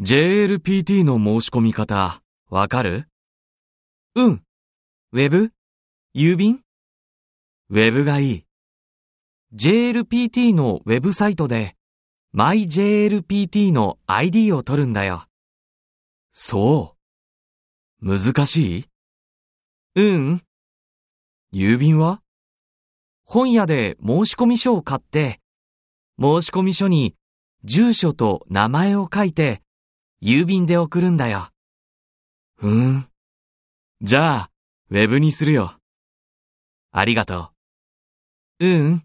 JLPT の申し込み方、わかる？うん。ウェブ？郵便？ウェブがいい。?JLPT のウェブサイトで MyJLPT の ID を取るんだよ。そう。難しい？うん。郵便は？本屋で申込書を買って、申込書に住所と名前を書いて、郵便で送るんだよ。ふーん。じゃあ、ウェブにするよ。ありがとう。うん。